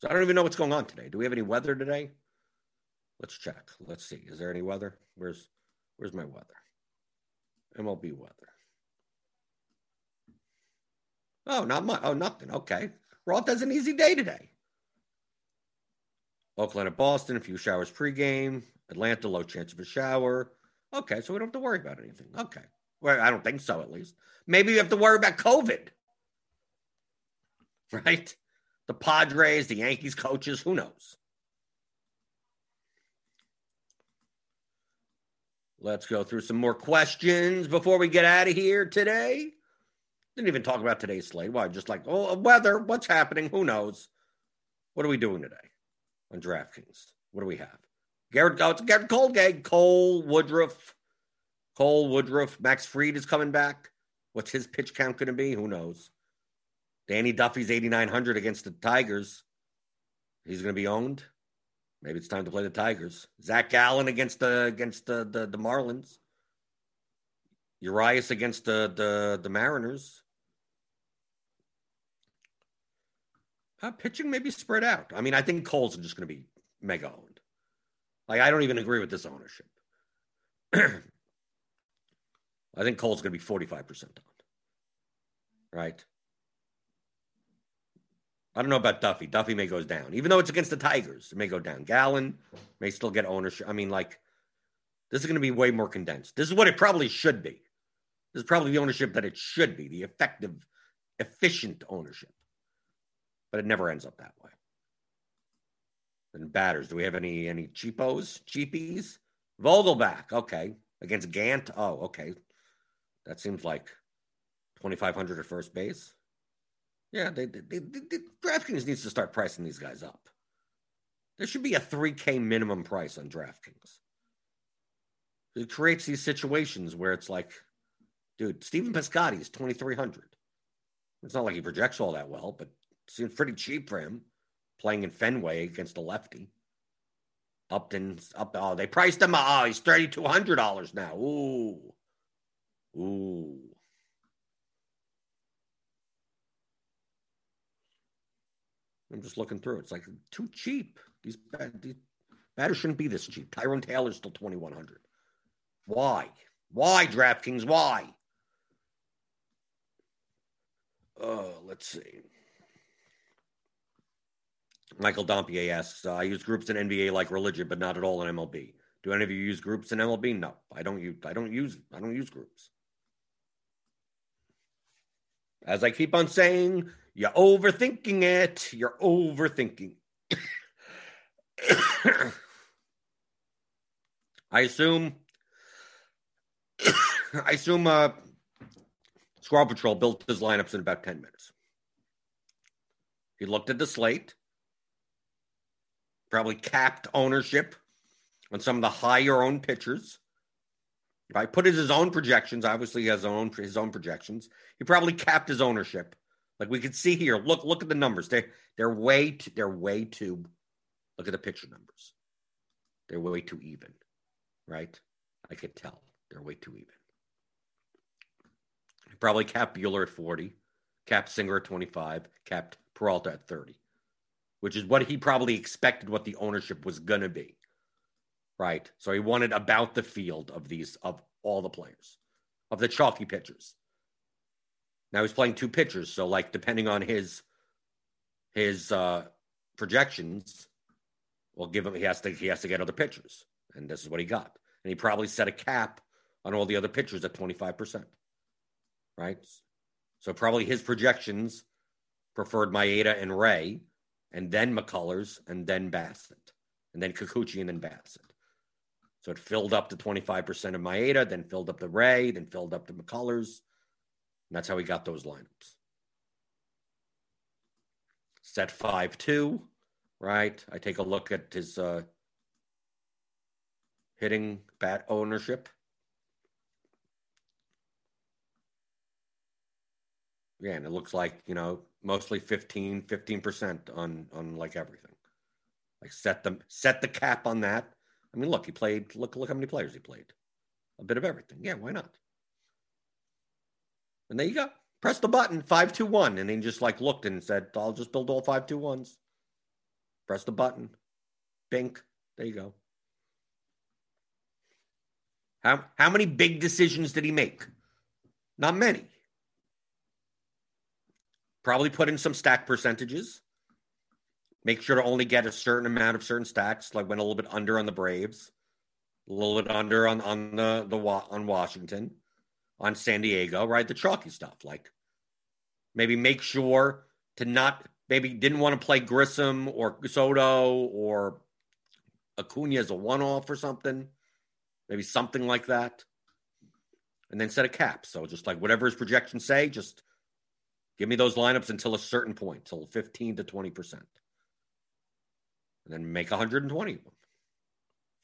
A: So I don't even know what's going on today. Do we have any weather today? Let's check. Let's see. Is there any weather? Where's where's my weather? MLB weather. Oh, not much. Oh, nothing. Okay. Roth has an easy day today. Oakland at Boston, a few showers pregame. Atlanta, low chance of a shower. Okay, so we don't have to worry about anything. Okay. Well, I don't think so, at least. Maybe you have to worry about COVID. Right? The Padres, the Yankees coaches, who knows? Let's go through some more questions before we get out of here today. Didn't even talk about today's slate. Why? Just like, oh, weather, what's happening? Who knows? What are we doing today on DraftKings? What do we have? Gerrit, oh, it's Gerrit Colgate, Cole, Woodruff, Cole, Woodruff, Max Fried is coming back. What's his pitch count going to be? Who knows? Danny Duffy's 8,900 against the Tigers. He's going to be owned. Maybe it's time to play the Tigers. Zac Gallen against the against the the, the Marlins. Urias against the the the Mariners. Uh, pitching maybe spread out. I mean, I think Cole's just going to be mega owned. Like, I don't even agree with this ownership. I think Cole's going to be 45% owned. Right? I don't know about Duffy. Duffy may goes down. Even though it's against the Tigers, it may go down. Gallen may still get ownership. I mean, like, this is going to be way more condensed. This is what it probably should be. This is probably the ownership that it should be, the effective, efficient ownership but it never ends up that way. And batters, do we have any any cheapos, cheapies? Vogelbach, okay, against Gant. Oh, okay, that seems like twenty five hundred at first base. Yeah, they, they, they, they, DraftKings needs to start pricing these guys up. There should be a three K minimum price on DraftKings. It creates these situations where it's like, dude, Stephen Piscotty is twenty three hundred. It's not like he projects all that well, but Seems pretty cheap for him playing in Fenway against a lefty. Upton's up. Oh, they priced him. Oh, he's thirty two hundred dollars now. Ooh, ooh. I'm just looking through. It's like too cheap. These, these batters shouldn't be this cheap. Tyrone Taylor's still twenty one hundred. Why? Why DraftKings? Why? Uh, let's see. Michael Dompier asks, I use groups in NBA like religion, but not at all in MLB. Do any of you use groups in MLB? No, I don't use. I don't use. I don't use groups. As I keep on saying, you're overthinking it. You're overthinking. I assume. I assume. Uh, Squirrel Patrol built his lineups in about ten minutes. He looked at the slate probably capped ownership on some of the higher owned pitchers. If I put in his own projections. Obviously, he has his own his own projections. He probably capped his ownership. Like we can see here. Look, look at the numbers. They they're way too, they're way too. Look at the picture numbers. They're way too even. Right, I could tell they're way too even. Probably capped Buehler at forty, capped Singer at twenty five, capped Peralta at thirty which is what he probably expected what the ownership was going to be. Right. So he wanted about the field of these, of all the players, of the chalky pitchers. Now he's playing two pitchers. So, like, depending on his, his, uh, projections, will give him, he has to, he has to get other pitchers. And this is what he got. And he probably set a cap on all the other pitchers at 25%. Right. So, probably his projections preferred Maeda and Ray and then McCullers, and then Bassitt, and then Kikuchi, and then Bassitt. So it filled up to 25% of Maeda, then filled up the Ray, then filled up the McCullers. And that's how he got those lineups. Set 5 2, right? I take a look at his uh, hitting bat ownership. Yeah, and it looks like, you know, mostly 15 15% on on like everything. Like set them set the cap on that. I mean look he played look look how many players he played. A bit of everything. Yeah why not? And there you go. Press the button 521 and then just like looked and said i'll just build all 521s press the button. Bink. There you go. How how many big decisions did he make? Not many Probably put in some stack percentages. Make sure to only get a certain amount of certain stacks. Like went a little bit under on the Braves, a little bit under on on the the on Washington, on San Diego. Right, the chalky stuff. Like maybe make sure to not maybe didn't want to play Grisham or Soto or Acuna as a one off or something. Maybe something like that. And then set a cap. So just like whatever his projections say, just Give me those lineups until a certain point, till 15 to 20%. And then make 120 of them.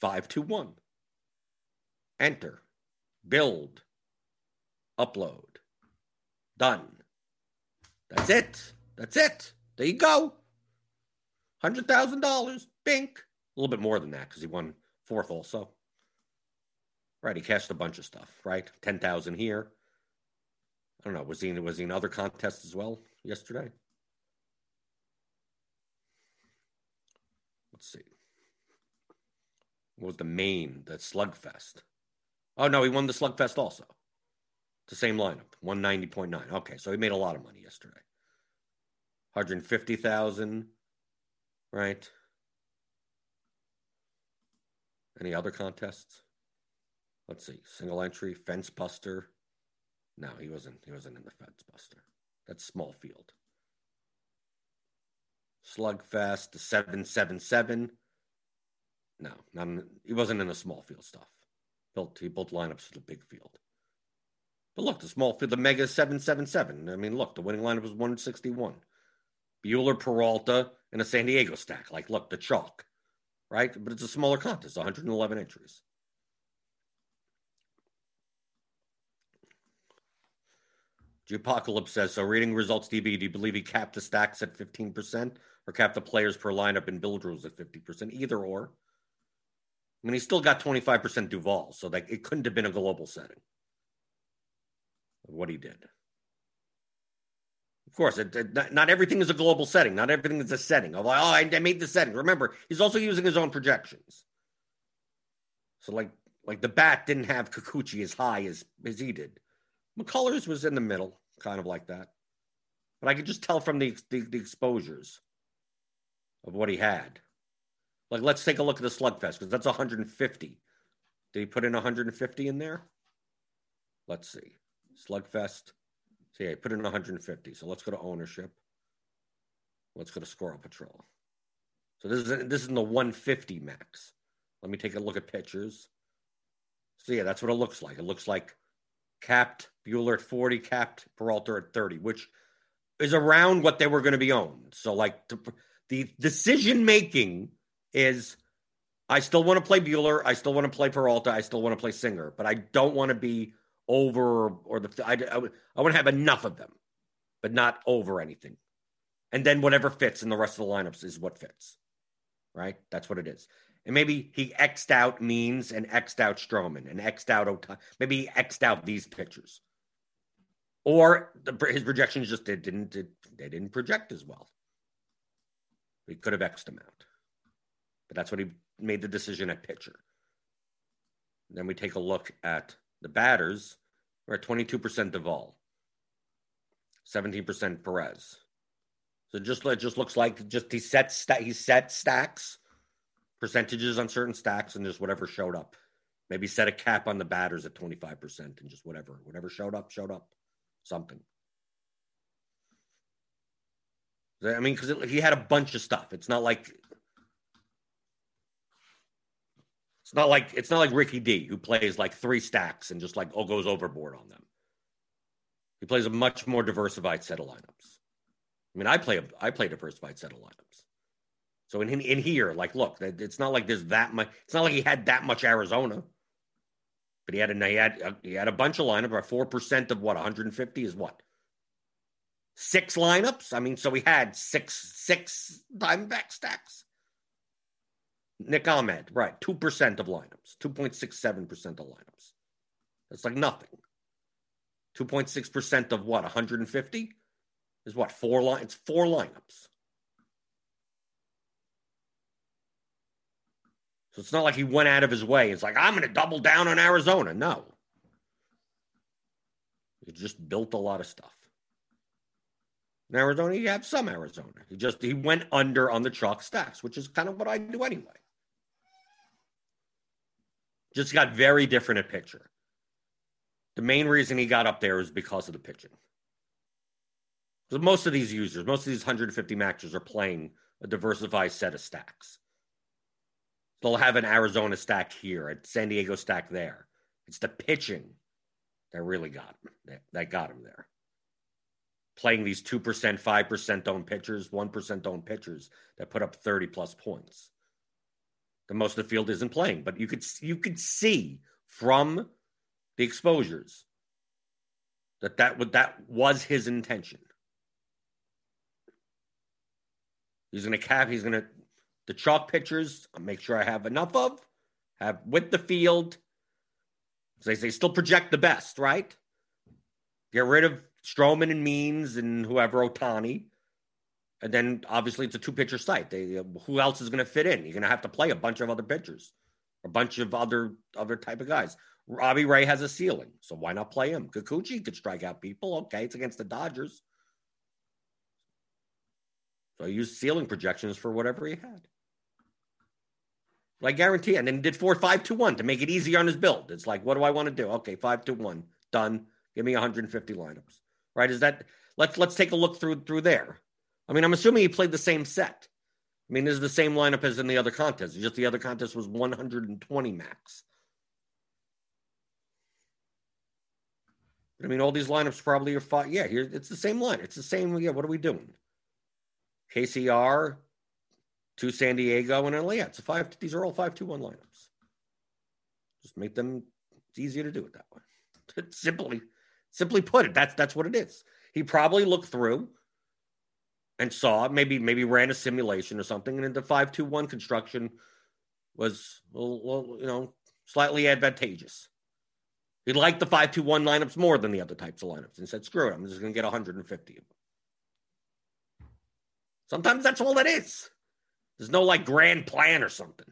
A: 5 to 1. Enter. Build. Upload. Done. That's it. That's it. There you go. $100,000. Bink. A little bit more than that because he won fourth also. Right. He cashed a bunch of stuff, right? 10,000 here. I don't know. Was he was he in other contests as well yesterday? Let's see. What was the main the slugfest? Oh no, he won the slugfest also. The same lineup, one ninety point nine. Okay, so he made a lot of money yesterday. Hundred fifty thousand, right? Any other contests? Let's see. Single entry, fence buster. No, he wasn't. He wasn't in the Feds Buster. That's small field. Slugfest, the seven seven seven. No, not in, he wasn't in the small field stuff. Built he built lineups for the big field. But look, the small field, the mega seven seven seven. I mean, look, the winning lineup was one sixty one. Buehler, Peralta, and a San Diego stack. Like, look, the chalk, right? But it's a smaller contest, 111 entries. The apocalypse says so. Reading results, DB, do you believe he capped the stacks at 15% or capped the players per lineup in build rules at 50%? Either or. I mean, he still got 25% Duvall, so like it couldn't have been a global setting what he did. Of course, it, it, not, not, everything is a global setting. Not everything is a setting. Like, oh, I, I made the setting. Remember, he's also using his own projections. So, like, like the bat didn't have Kikuchi as high as as he did. McCullers was in the middle, kind of like that. But I could just tell from the, the, the exposures of what he had. Like, let's take a look at the Slugfest because that's 150. Did he put in 150 in there? Let's see. Slugfest. So yeah, put in 150. So let's go to ownership. Let's go to Squirrel Patrol. So this is this is in the 150 max. Let me take a look at pictures. So yeah, that's what it looks like. It looks like capped Buehler at 40, capped Peralta at 30, which is around what they were going to be owned. So like the, the decision making is I still want to play Buehler. I still want to play Peralta, I still want to play Singer, but I don't want to be over or the I, I, I want to have enough of them, but not over anything. And then whatever fits in the rest of the lineups is what fits. Right? That's what it is. And maybe he X'd out Means and X'd out Stroman and X'd out Ohtani. Maybe he X'd out these pitchers. Or the, his projections just did, didn't did, they didn't project as well. He could have X'd them out. But that's what he made the decision at pitcher. Then we take a look at the batters. We're at 22% Duvall, 17% Perez. So just it just looks like just he set sta- he set stacks, percentages on certain stacks, and just whatever showed up. Maybe set a cap on the batters at 25% and just whatever. Whatever showed up, showed up. Something. I mean, because he had a bunch of stuff. It's not like It's not like it's not like Ricky D who plays like three stacks and just like oh goes overboard on them. He plays a much more diversified set of lineups. I mean, I play a I play a diversified set of lineups. So in in here, like, look, it's not like there's that much. It's not like he had that much Arizona, but he had a he had uh, he had a bunch of lineups. About four percent of what 150 is what six lineups. I mean, so he had six six Diamondback stacks. Nick Ahmed, right, 2% of lineups, 2.67% of lineups. That's like nothing. 2.6% of what, 150? Is what, four lines? It's four lineups. So it's not like he went out of his way. It's like, I'm going to double down on Arizona. No. He just built a lot of stuff. In Arizona, you have some Arizona. He just he went under on the chalk stacks, which is kind of what I do anyway. Just got very different at pitcher. The main reason he got up there is because of the pitching. Because most of these users, most of these 150 maxers are playing a diversified set of stacks. They'll have an Arizona stack here, a San Diego stack there. It's the pitching that really got him, that, that got him there. Playing these 2%, 5% owned pitchers, 1% owned pitchers that put up 30 plus points The most of the field isn't playing. But you could you could see from the exposures that that would that was his intention. He's going to cap. He's going to the chalk pitchers. I'll make sure I have enough of. Have with the field. They say still project the best, right? Get rid of Stroman and Means and whoever Ohtani. And then obviously it's a two pitcher site. They, who else is going to fit in? You're going to have to play a bunch of other pitchers, a bunch of other other type of guys. Robbie Ray has a ceiling, so why not play him? Kikuchi could strike out people. Okay, it's against the Dodgers. Uh, so I used ceiling projections for whatever he had. I guarantee, and then did four, five to one to make it easier on his build. It's like, what do I want to do? Okay, five to one, done. Give me 150 lineups. Right? Is that let's let's take a look through through there. I mean, I'm assuming he played the same set. I mean, this is the same lineup as in the other contest. Just the other contest was 120 max. I mean, all these lineups probably are fought. Yeah, here it's the same line. It's the same. Yeah, what are we doing? KCR, to San Diego, and LA. It's a five. These are all five two one lineups. Just make them. It's easier to do it that way. Simply Simply put it, that's that's what it is. He probably looked through and saw maybe maybe ran a simulation or something, and the five two one construction was well, you know slightly advantageous. He liked the five two one lineups more than the other types of lineups, and said, "Screw it, I'm just going to get 150 of them." Sometimes that's all it is. There's no like grand plan or something.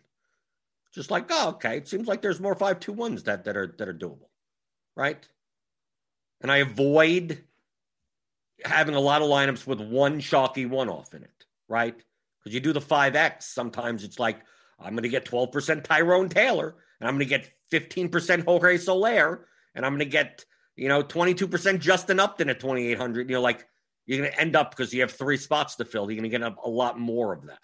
A: Just like, oh, okay, it seems like there's more five two ones that that are that are doable, right? And I avoid having a lot of lineups with one chalky one off in it, right? Because you do the 5X, sometimes it's like, I'm going to get 12% Tyrone Taylor, and I'm going to get 15% Jorge Soler, and I'm going to get, you know, 22% Justin Upton at 2,800. You know, like you're going to end up because you have three spots to fill, you're going to get a, a lot more of that.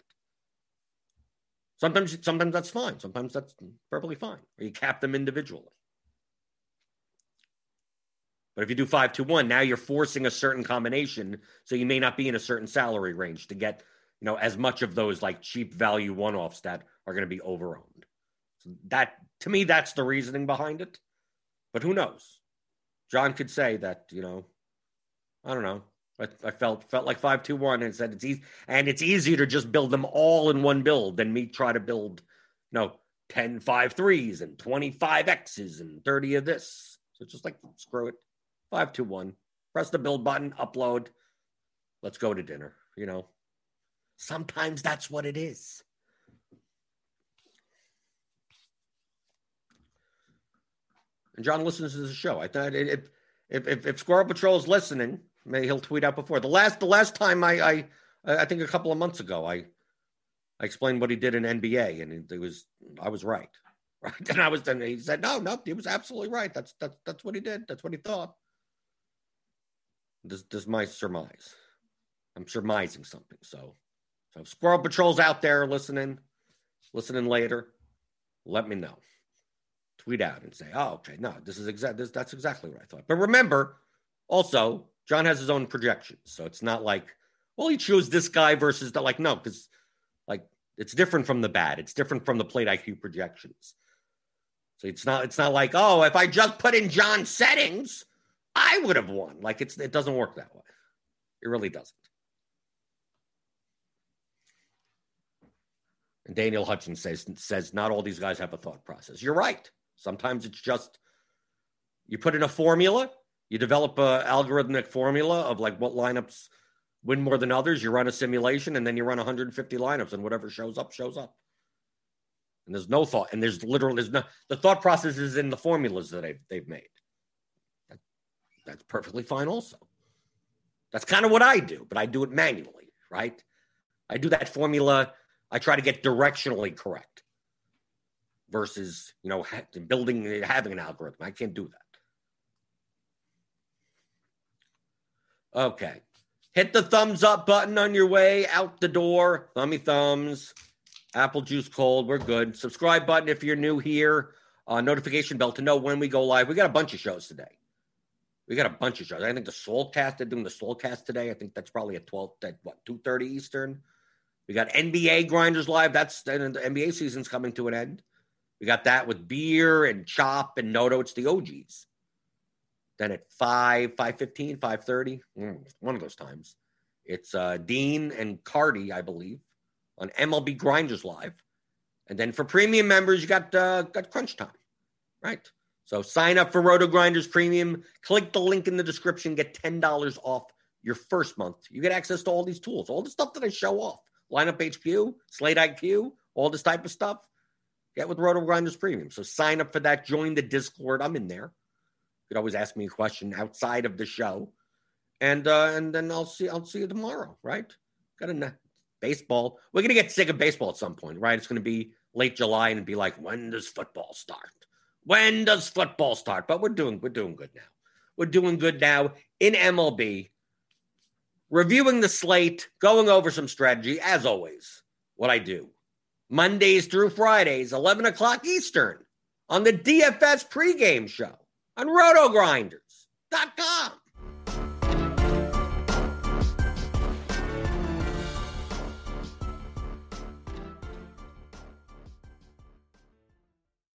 A: Sometimes, sometimes that's fine. Sometimes that's perfectly fine. Or you cap them individually. But if you do five to one, now you're forcing a certain combination, so you may not be in a certain salary range to get you know as much of those like cheap value one offs that are going to be overowned. So that to me, that's the reasoning behind it. But who knows? John could say that you know, I don't know. I, I felt felt like five two one and said it's easy and it's easier to just build them all in one build than me try to build you know 10 five threes and 25 X's and 30 of this. So just like screw it. Five two one. Press the build button, upload. Let's go to dinner. You know, sometimes that's what it is. And John listens to the show. I thought if if, if Squirrel Patrol is listening, maybe he'll tweet out before the last the last time I I I think a couple of months ago I I explained what he did in NBA and it was I was right. Right. And I was then he said, no, no, he was absolutely right. That's that's that's what he did. That's what he thought. This, this my surmise. I'm surmising something. So, so Squirrel Patrol's out there listening, listening later. Let me know. Tweet out and say, "Oh, okay, no, this is exact. This, that's exactly what I thought." But remember, also, John has his own projections, so it's not like, well, he chose this guy versus the like. No, because like it's different from the bad. It's different from the Slate IQ projections. So it's not. It's not like, oh, if I just put in John's settings, I would have won. Like it's it doesn't work that way. It really doesn't. And Daniel Hutchins says says not all these guys have a thought process. You're right. Sometimes it's just you put in a formula, you develop a algorithmic formula of like what lineups win more than others. You run a simulation, and then you run 150 lineups, and whatever shows up shows up. And there's no thought, and there's literally there's no the thought process is in the formulas that they've they've made that's perfectly fine also. That's kind of what I do, but I do it manually, right? I do that formula. I try to get directionally correct versus, you know, building, having an algorithm. I can't do that. Okay. Hit the thumbs up button on your way out the door. Thummy thumbs. Apple juice cold. We're good. Subscribe button if you're new here. Uh, notification bell to know when we go live. We got a bunch of shows today. We got a bunch of shows. I think the Soulcast, they're doing the Soulcast today. I think that's probably at 12, at what, 2.30 Eastern. We got NBA Grinders Live. That's the NBA season's coming to an end. We got that with Beer and Chop and Noto. It's the OGs. Then at 5, 5.15, 5.30, mm, one of those times, it's uh, Dean and Cardi, I believe, on MLB Grinders Live. And then for premium members, you got uh, got Crunch Time, right? So sign up for Roto Grinders Premium. Click the link in the description. Get $10 off your first month. You get access to all these tools, all the stuff that I show off. Lineup HQ, Slate IQ, all this type of stuff. Get with Roto Grinders Premium. So sign up for that. Join the Discord. I'm in there. Could always ask me a question outside of the show. And uh, and then I'll see I'll see you tomorrow, right? Got a baseball. We're gonna get sick of baseball at some point, right? It's gonna be late July and be like, when does football start? When does football start? But we're doing we're doing good now. We're doing good now in MLB. Reviewing the slate, going over some strategy, as always, what I do. Mondays through Fridays, 11 o'clock Eastern, on the DFS pregame show on rotogrinders.com.